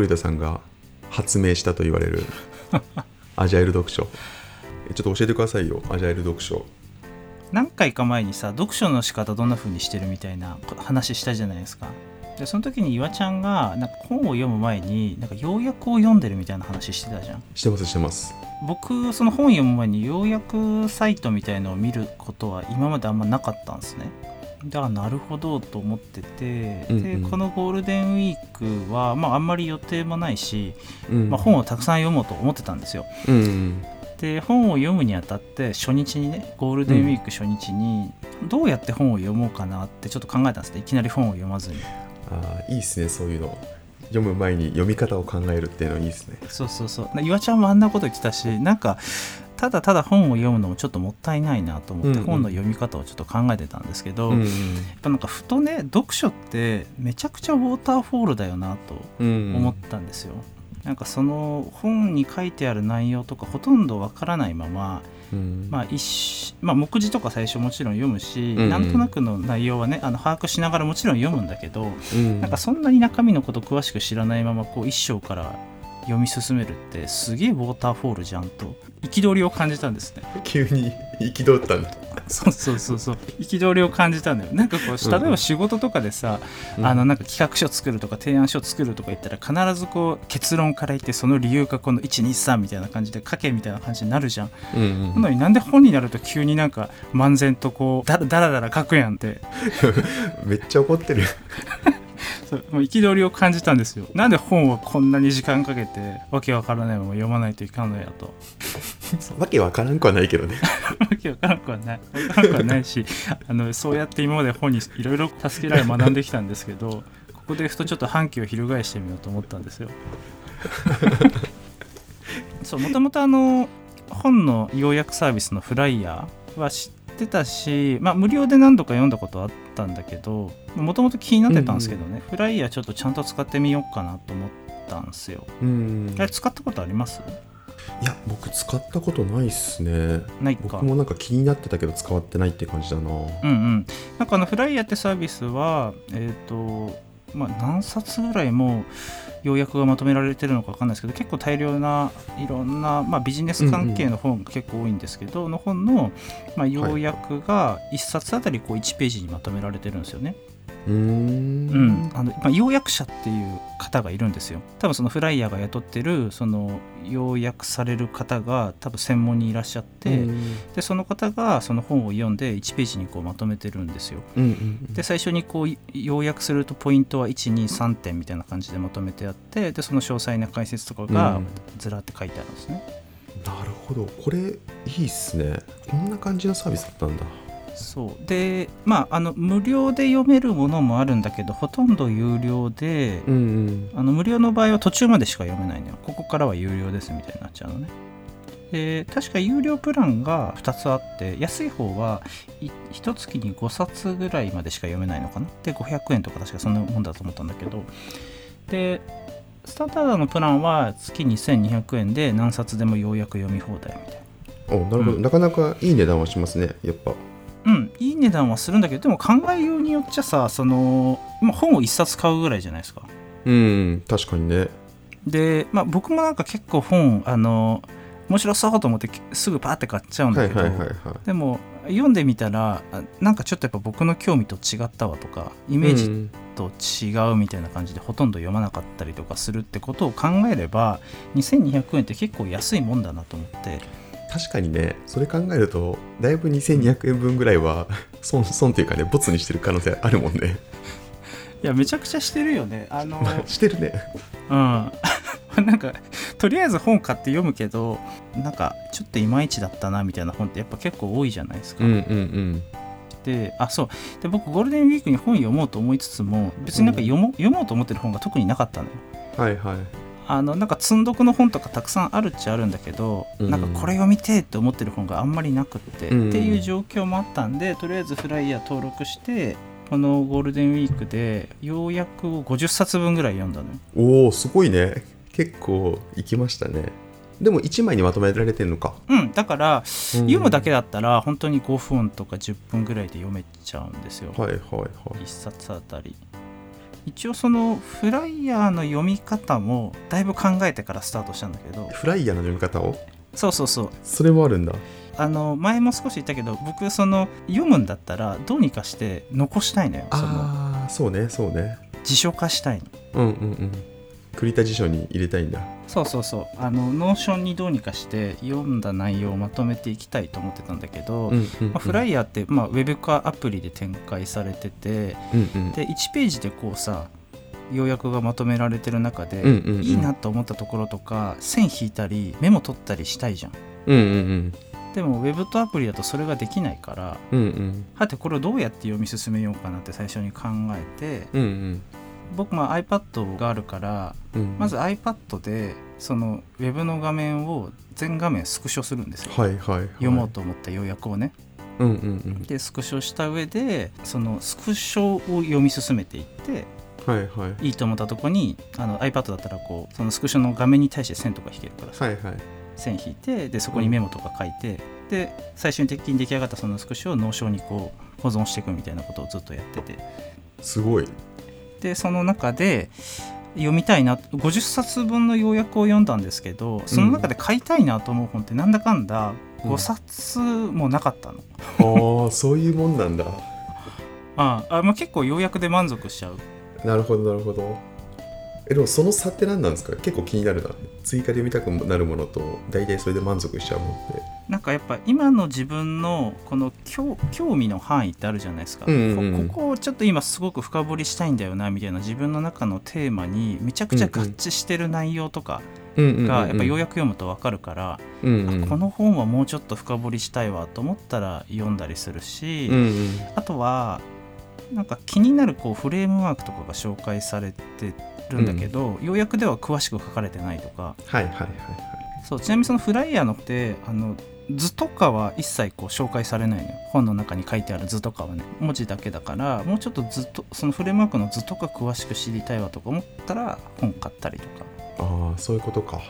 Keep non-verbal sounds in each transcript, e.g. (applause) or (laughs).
栗田さんが発明したと言われる (laughs) アジャイル読書。えちょっと教えてくださいよアジャイル読書。何回か前にさ読書の仕方どんな風にしてるみたいな話したじゃないですか。でその時に岩ちゃんがなんか本を読む前になんか要約を読んでるみたいな話してたじゃん。してますしてます。僕その本読む前に要約サイトみたいのを見ることは今まであんまなかったんですねだからなるほどと思ってて、うんうん。でこのゴールデンウィークは、まあ、あんまり予定もないし、うん。まあ、本をたくさん読もうと思ってたんですよ。うんうん。で本を読むにあたって初日にねゴールデンウィーク初日にどうやって本を読もうかなってちょっと考えたんですねいきなり本を読まずに。ああいいっすねそういうの。読む前に読み方を考えるっていうのいいっすね。そうそうそう。岩ちゃんもあんなこと言ってたしなんかただただ本を読むのもちょっともったいないなと思って、本の読み方をちょっと考えてたんですけど、うんやっぱなんかふとね読書ってめちゃくちゃウォーターフォールだよなとうん思ったんですよ、なんかその本に書いてある内容とかほとんどわからないままうん。まあ一まあ、目次とか最初もちろん読むし、うんうん。なんとなくの内容はねあの把握しながらもちろん読むんだけど、うん。なんかそんなに中身のこと詳しく知らないままこう一章から読み進めるってすげえウォーターフォールじゃんと憤りを感じたんですね。急に憤ったんだそうそうそうそう。憤りを感じたんだよ。なんかこう例えば仕事とかでさ、うん。あのなんか企画書作るとか提案書作るとか言ったら必ずこう結論から言ってその理由がこの123みたいな感じで書けみたいな感じになるじゃん。うんうん。なのになんで本になると急になんか漫然とこうだだらだら書くやんって。(laughs) めっちゃ怒ってる憤りを感じたんですよ。なんで本をこんなに時間かけてわけわからないまま読まないといかんのやと。(laughs) わけわからんくはないけどね。(laughs) わけわからんくはない。わからんくはないしあのそうやって今まで本にいろいろ助けられ学んできたんですけどここでふとちょっと反旗を翻してみようと思ったんですよ。(laughs) そうもともとあの本の要約サービスのフライヤーは知ってたし、まあ、無料で何度か読んだことあったんだけどもともと気になってたんですけどね、フライヤーちょっとちゃんと使ってみようかなと思ったんですよ。うん。あれ使ったことあります？いや僕使ったことないっすね。ないか。僕もなんか気になってたけど使わってないって感じだな。うんうん。なんかあのフライヤーってサービスはえっ、とまあ何冊ぐらいも要約がまとめられてるのか分かんないですけど結構大量ないろんな、まあ、ビジネス関係の本が結構多いんですけど、の本の、まあ、要約が1冊あたりこう1ページにまとめられてるんですよね。うーん。うん。あのまあ、要約者っていう方がいるんですよ。多分そのフライヤーが雇ってるその要約される方が多分専門にいらっしゃって、うん。でその方がその本を読んで1ページにこうまとめてるんですよ。うんうんで最初にこう要約するとポイントは123点みたいな感じでまとめてあってでその詳細な解説とかがうん。ずらって書いてあるんですね、なるほど。これいいっすね。こんな感じのサービスだったんだ。そう。でまああの無料で読めるものもあるんだけどほとんど有料で、うんうん。あの無料の場合は途中までしか読めないのよ。ここからは有料ですみたいになっちゃうのね。で確か有料プランが2つあって安い方はい1月に5冊ぐらいまでしか読めないのかな。で500円とか確かそんなもんだと思ったんだけどでスタンダードのプランは月2200円で何冊でもようやく読み放題みたいな。おなるほど、うん。なかなかいい値段はしますねやっぱ。うんいい値段はするんだけどでも考えようによっちゃさその、まあ、本を1冊買うぐらいじゃないですか。うん確かにね。で、まあ、僕もなんか結構本あの面白そうと思ってすぐパーって買っちゃうんはいだけど、でも読んでみたらあなんかちょっとやっぱ僕の興味と違ったわとかイメージうん。と違うみたいな感じでほとんど読まなかったりとかするってことを考えれば2200円って結構安いもんだなと思って。確かにねそれ考えるとだいぶ2200円分ぐらいは損損っていうかねボツにしてる可能性あるもんね。いやめちゃくちゃしてるよね。あの (laughs) まあしてるね。うん。(laughs) なんかとりあえず本買って読むけどなんかちょっといまいちだったなみたいな本ってやっぱ結構多いじゃないですか、うんうんうん。であそう。で僕ゴールデンウィークに本読もうと思いつつも別になんか読も,、読もうと思ってる本が特になかったのよ。はいはい。あのなんか積んどくの本とかたくさんあるっちゃあるんだけど、うん。なんかこれ読みてえって思ってる本があんまりなくって、うん。っていう状況もあったんでとりあえずフライヤー登録してこのゴールデンウィークでようやく50冊分ぐらい読んだのよ。おおすごいね結構いきましたね。でも1枚にまとめられてるのか、うんだから読読むだけだったら本当に5分とか10分ぐらいで読めちゃうんですよ、はいはいはい。1冊あたり。一応そのフライヤーの読み方もだいぶ考えてからスタートしたんだけど。フライヤーの読み方を？そうそうそう。それもあるんだ。あの前も少し言ったけど僕その読むんだったらどうにかして残したいのよその。ああそうねそうね。辞書化したいの。うんうんうん栗田辞書に入れたいんだ。そうそうそう。あのノーションにどうにかして読んだ内容をまとめていきたいと思ってたんだけど、うんうんうん。まあ、フライヤーって、まあ、ウェブかアプリで展開されててうんうん。で1ページでこうさ要約がまとめられてる中で、うんうんうん。いいなと思ったところとか線引いたりメモ取ったりしたいじゃん。うんうんでもウェブとアプリだとそれができないからうんうんうん。はてこれをどうやって読み進めようかなって最初に考えてうんうん僕も iPad があるからうん。まず iPad でそのウェブの画面を全画面スクショするんですよ、はいはい、はい、読もうと思った要約をね。うんうんうん。でスクショした上でそのスクショを読み進めていってはいはい。いいと思ったとこにあの iPad だったらこうそのスクショの画面に対して線とか引けるからさ。はいはい。線引いてでそこにメモとか書いて、で最終的に出来上がったそのスクショを Notion にこう保存していくみたいなことをずっとやってて。すごいでその中で読みたいな50冊分の要約を読んだんですけどその中で買いたいなと思う本ってなんだかんだうん。5冊もなかったの、(laughs) ああそういうもんなんだ。(laughs) ああまあ、結構要約で満足しちゃう。なるほどなるほどえでもその差って何なんですか？結構気になるな。追加で読みたくなるものと大体それで満足しちゃうものって。なんかやっぱ今の自分のこの興興味の範囲ってあるじゃないですか、うんうんうん。こここをちょっと今すごく深掘りしたいんだよなみたいな自分の中のテーマにめちゃくちゃ合致してる内容とかがやっぱ要約読むと分かるから、うんうんあこの本はもうちょっと深掘りしたいわと思ったら読んだりするし、うんうん。あとはなんか気になるこうフレームワークとかが紹介されてるんだけど、要約では詳しく書かれてないとか。はいはいはいはい。そうちなみにそのフライヤーのってあの図とかは一切こう紹介されないのよ。本の中に書いてある図とかはね。文字だけだからもうちょっと図とそのフレームワークの図とか詳しく知りたいわとか思ったら本買ったりとか。ああそういうことか。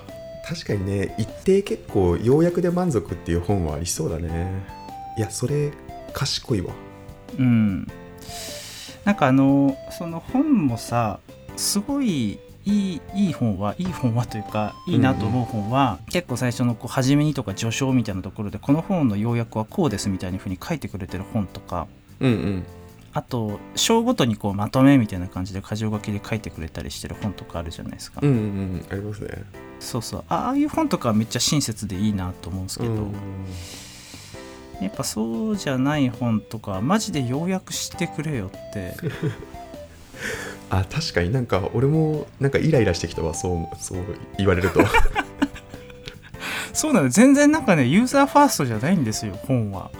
確かにね一定結構要約で満足っていう本はありそうだね。いやそれ賢いわ。うんなんかあのその本もさすごいいいいい本はいい本はというかいいなと思う本は、結構最初のこう初めにとか序章みたいなところでこの本の要約はこうですみたいな風に書いてくれてる本とか。うんうん。あと章ごとにこうまとめみたいな感じで箇条書きで書いてくれたりしてる本とかあるじゃないですか、うんうんうん。ありますね。そうそう。ああいう本とかはめっちゃ親切でいいなと思うんですけど、うんやっぱそうじゃない本とかマジで要約してくれよって。(laughs) あ確かに。なんか俺もなんかイライラしてきたわ。そうそう言われると。(laughs) そうなの全然なんかねユーザーファーストじゃないんですよ本は、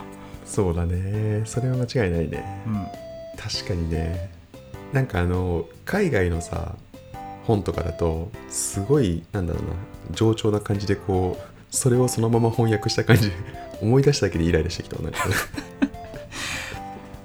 そうだね。それは間違いないね。うん、確かにね。なんかあの海外のさ本とかだとすごいなんだろうな冗長な感じでこうそれをそのまま翻訳した感じ思い出しただけでイライラしてきたわなんか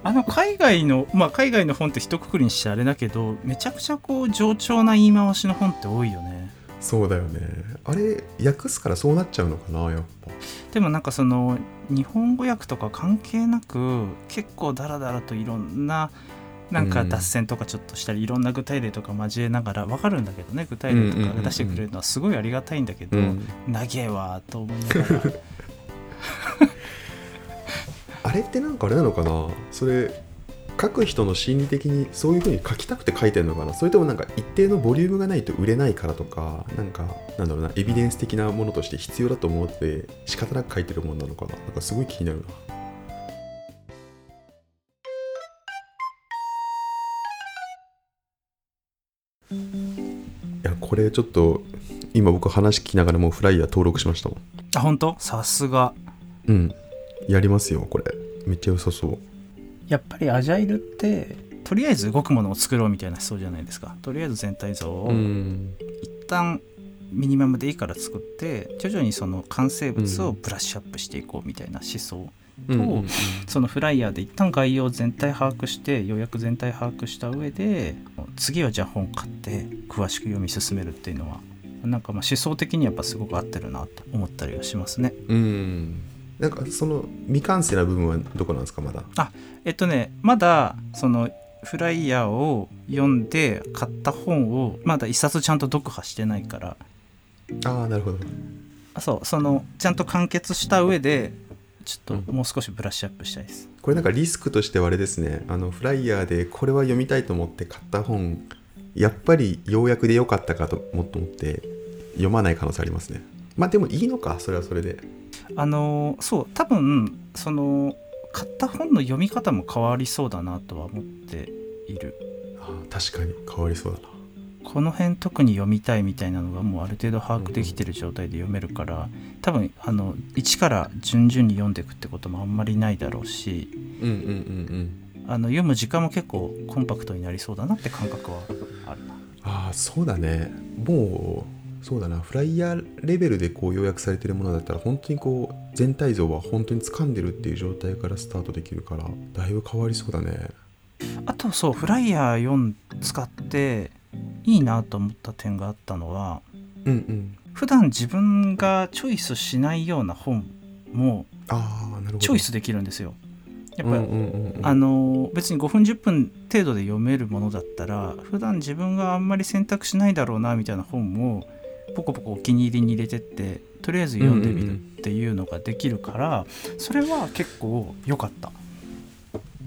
あの海外のまあ海外の本って一括りにしてあれだけどめちゃくちゃこう冗長な言い回しの本って多いよね。そうだよね。あれ訳すからそうなっちゃうのかなやっぱ。でもなんかその日本語訳とか関係なく結構ダラダラといろんななんかうん。脱線とかちょっとしたりいろんな具体例とか交えながら分かるんだけどね具体例とか出してくれるのはすごいありがたいんだけど、うん。長えわと思いながら。あれってなんかあれなのかな？それ書く人の心理的にそういう風に書きたくて書いてるのかな？それともなんか一定のボリュームがないと売れないからとかなんかなんだろうなエビデンス的なものとして必要だと思って仕方なく書いてるもんなのかな？なんかすごい気になるな。いやこれちょっと今僕話聞きながらもうフライヤー登録しましたもん。あ本当？さすが。うん。やりますよこれめっちゃ良さそう。やっぱりアジャイルってとりあえず動くものを作ろうみたいな思想じゃないですか。とりあえず全体像をうん。一旦ミニマムでいいから作って徐々にその完成物をブラッシュアップしていこうみたいな思想、うんうんうん。そのフライヤーで一旦概要全体把握して要約全体把握した上で次はじゃあ本買って詳しく読み進めるっていうのはなんかまあ思想的にやっぱすごく合ってるなと思ったりはしますね。うんなんかその未完成な部分はどこなんですかまだ？えっとねまだそのフライヤーを読んで買った本をまだ一冊ちゃんと読破してないから。ああなるほど。あそうそのちゃんと完結した上でちょっともう少しブラッシュアップしたいです、これなんかリスクとしてはあれですね。あのフライヤーでこれは読みたいと思って買った本やっぱり要約で良かったかと思って読まない可能性ありますね。まあでもいいのかそれはそれであのそう多分その買った本の読み方も変わりそうだなとは思っている。あー確かに変わりそうだな。この辺特に読みたいみたいなのがもうある程度把握できてる状態で読めるから多分あの一から順々に読んでいくってこともあんまりないだろうしうんうんうんうん。あの読む時間も結構コンパクトになりそうだなって感覚はある。なああそうだね。もうそうだな。フライヤーレベルでこう要約されてるものだったら本当にこう全体像は本当に掴んでるっていう状態からスタートできるからだいぶ変わりそうだね。あとそうフライヤー読ん使っていいなと思った点があったのはうんうん。普段自分がチョイスしないような本もチョイスできるんですよ。やっぱり、うんうんあの別に5分10分程度で読めるものだったら普段自分があんまり選択しないだろうなみたいな本もポコポコお気に入りに入れてってとりあえず読んでみるっていうのができるから、それは結構良かった。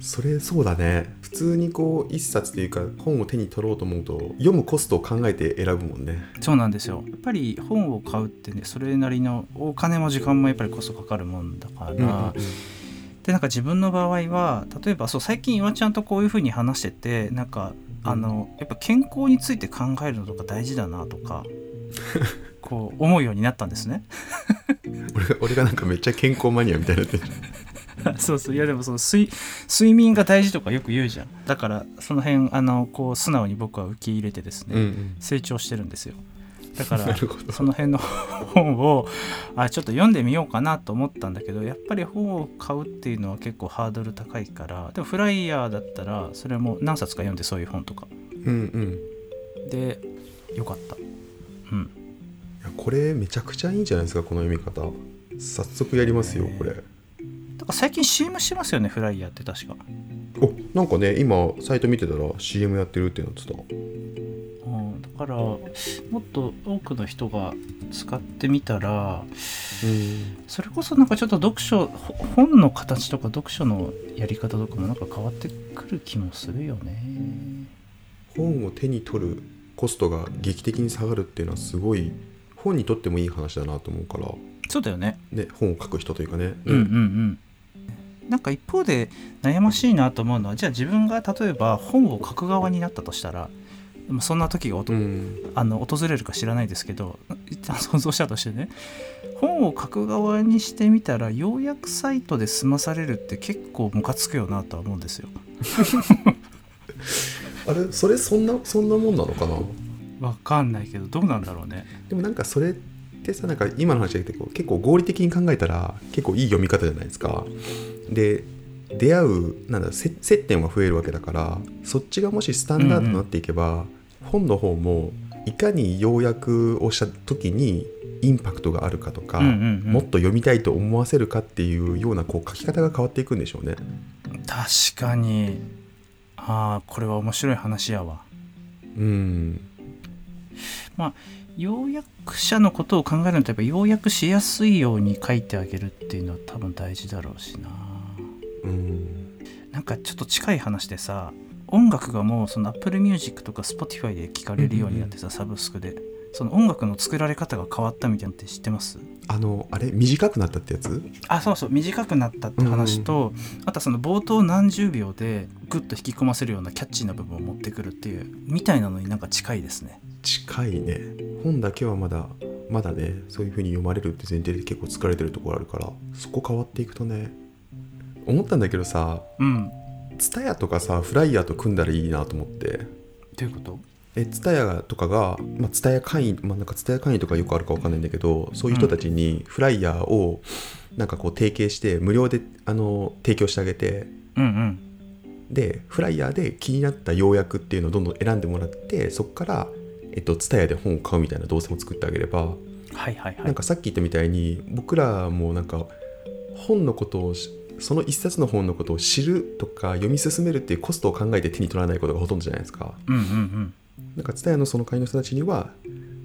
それそうだね。普通にこう一冊というか本を手に取ろうと思うと読むコストを考えて選ぶもんね。そうなんですよ。やっぱり本を買うってねそれなりのお金も時間もやっぱりコストかかるもんだから、でなんか自分の場合は例えばそう最近岩ちゃんとこういうふうに話しててなんかあのやっぱ健康について考えるのとか大事だなとか (laughs) こう思うようになったんですね。俺が俺がなんかめっちゃ健康マニアみたいになってる (laughs) そうそう。いやでもその睡睡眠が大事とかよく言うじゃん。だからその辺あのこう素直に僕は受け入れてですね、うんうん。成長してるんですよ。だから (laughs) その辺の本をあちょっと読んでみようかなと思ったんだけどやっぱり本を買うっていうのは結構ハードル高いからでもフライヤーだったらそれも何冊か読んでそういう本とか。うんうん。でよかったうん。いやこれめちゃくちゃいいんじゃないですかこの読み方。早速やりますよこれ。だから最近 CM してますよねフライヤーって確か、おなんかね今サイト見てたら CM やってるってなってた。うん、だからもっと多くの人が使ってみたらうん。それこそなんかちょっと読書ほ本の形とか読書のやり方とかもなんか変わってくる気もするよね。本を手に取るコストが劇的に下がるっていうのはすごい本にとってもいい話だなと思うから、そうだよね。ね、本を書く人というかね、うんうんうん。なんか一方で悩ましいなと思うのはじゃあ自分が例えば本を書く側になったとしたらそんな時がおと、うん。あの訪れるか知らないですけど一旦想像したとしてね本を書く側にしてみたら要約サイトで済まされるって結構ムカつくよなとは思うんですよ (laughs) あれそれそんなそんなもんなのかな？わかんないけどどうなんだろうね。でもなんかそれってさなんか今の話で結構結構合理的に考えたら結構いい読み方じゃないですか。で出会うなんだ接接点は増えるわけだからそっちがもしスタンダードになっていけば、本の方もいかに要約をした時にインパクトがあるかとか、うんうんうん。もっと読みたいと思わせるかっていうようなこう書き方が変わっていくんでしょうね。確かにああこれは面白い話やわ。うん。要約者のことを考えるのとやっぱ要約しやすいように書いてあげるっていうのは多分大事だろうしな。うん。なんかちょっと近い話でさ音楽がもうその Apple Music とか Spotify で聴かれるようになってさ、サブスクで。その音楽の作られ方が変わったみたいなのって知ってます？あのあれ短くなったってやつ？あそうそう短くなったって話と、あとはその冒頭何十秒でグッと引き込ませるようなキャッチーな部分を持ってくるっていうみたいなのになんか近いですね。近いね。本だけはまだまだねそういう風に読まれるって前提で結構疲れてるところあるからそこ変わっていくとね思ったんだけどさうん。ツタヤとかさフライヤーと組んだらいいなと思って。どういうこと？えツタヤとかがまあツタヤ会員まあなんかツタヤ会員とかよくあるかわかんないんだけどそういう人たちにフライヤーをなんかこう提携して無料であの提供してあげてうんうん。でフライヤーで気になった要約っていうのをどんどん選んでもらってそこからえっと、ツタヤで本を買うみたいな動作も作ってあげれば、はいはいはい。なんかさっき言ったみたいに僕らもなんか本のことをしその一冊の本のことを知るとか読み進めるっていうコストを考えて手に取らないことがほとんどじゃないですか。うんうんうんなんか蔦屋のその会の人たちには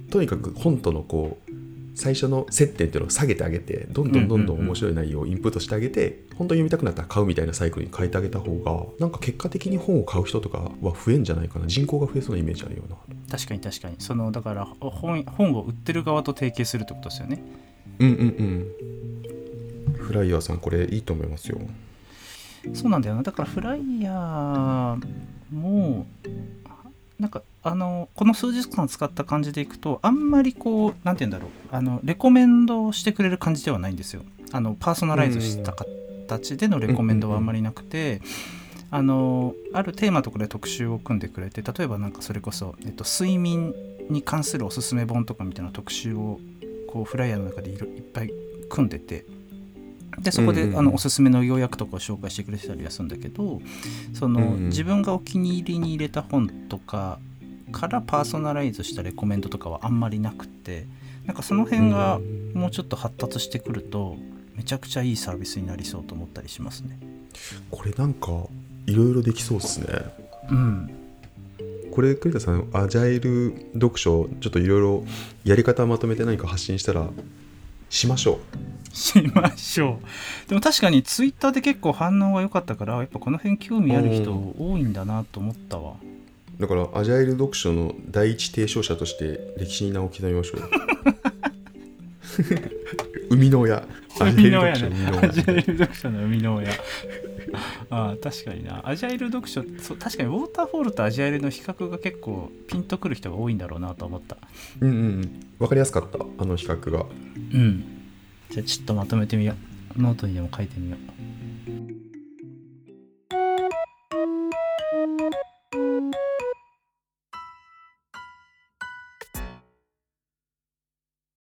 とにかく本とのこう最初の接点っていうのを下げてあげてどんどんどんどん面白い内容をインプットしてあげて、本当に読みたくなったら買うみたいなサイクルに変えてあげた方がなんか結果的に本を買う人とかは増えんじゃないかな。人口が増えそうなイメージあるよな。確かに確かに。そのだから本本を売ってる側と提携するってことですよね。うんうんうん。フライヤーさんこれいいと思いますよ。そうなんだよな。だからフライヤーもなんかあのこの数日間使った感じでいくとあんまりこう何て言うんだろう。あのレコメンドしてくれる感じではないんですよ。あのパーソナライズした形でのレコメンドはあんまりなくて、あのあるテーマとかで特集を組んでくれて例えばなんかそれこそ、えっと、睡眠に関するおすすめ本とかみたいな特集をこうフライヤーの中でいろいっぱい組んでてでそこで、うんうんうん。あのおすすめの要約とかを紹介してくれてたりはするんだけどその、うんうん。自分がお気に入りに入れた本とかからパーソナライズしたレコメントとかはあんまりなくてなんかその辺がうんもうちょっと発達してくるとめちゃくちゃいいサービスになりそうと思ったりしますね。これなんかいろいろできそうですねうん、これ栗田さんアジャイル読書ちょっといろいろやり方まとめて何か発信したらしましょしましょう。でも確かにツイッターで結構反応が良かったからやっぱこの辺興味ある人多いんだなと思ったわ。うだからアジャイル読書の第一提唱者として歴史に名を刻みましょうよ (laughs) 生みの親生みの親ね。アジャイルアジャイ読書の生みの親ル読書の生みの親。ああ確かにな。アジャイル読書そう確かにウォーターフォールとアジャイルの比較が結構ピンとくる人が多いんだろうなと思った。うんうん分かりやすかったあの比較がうん。じゃあちょっとまとめてみよう。ノートにでも書いてみよう。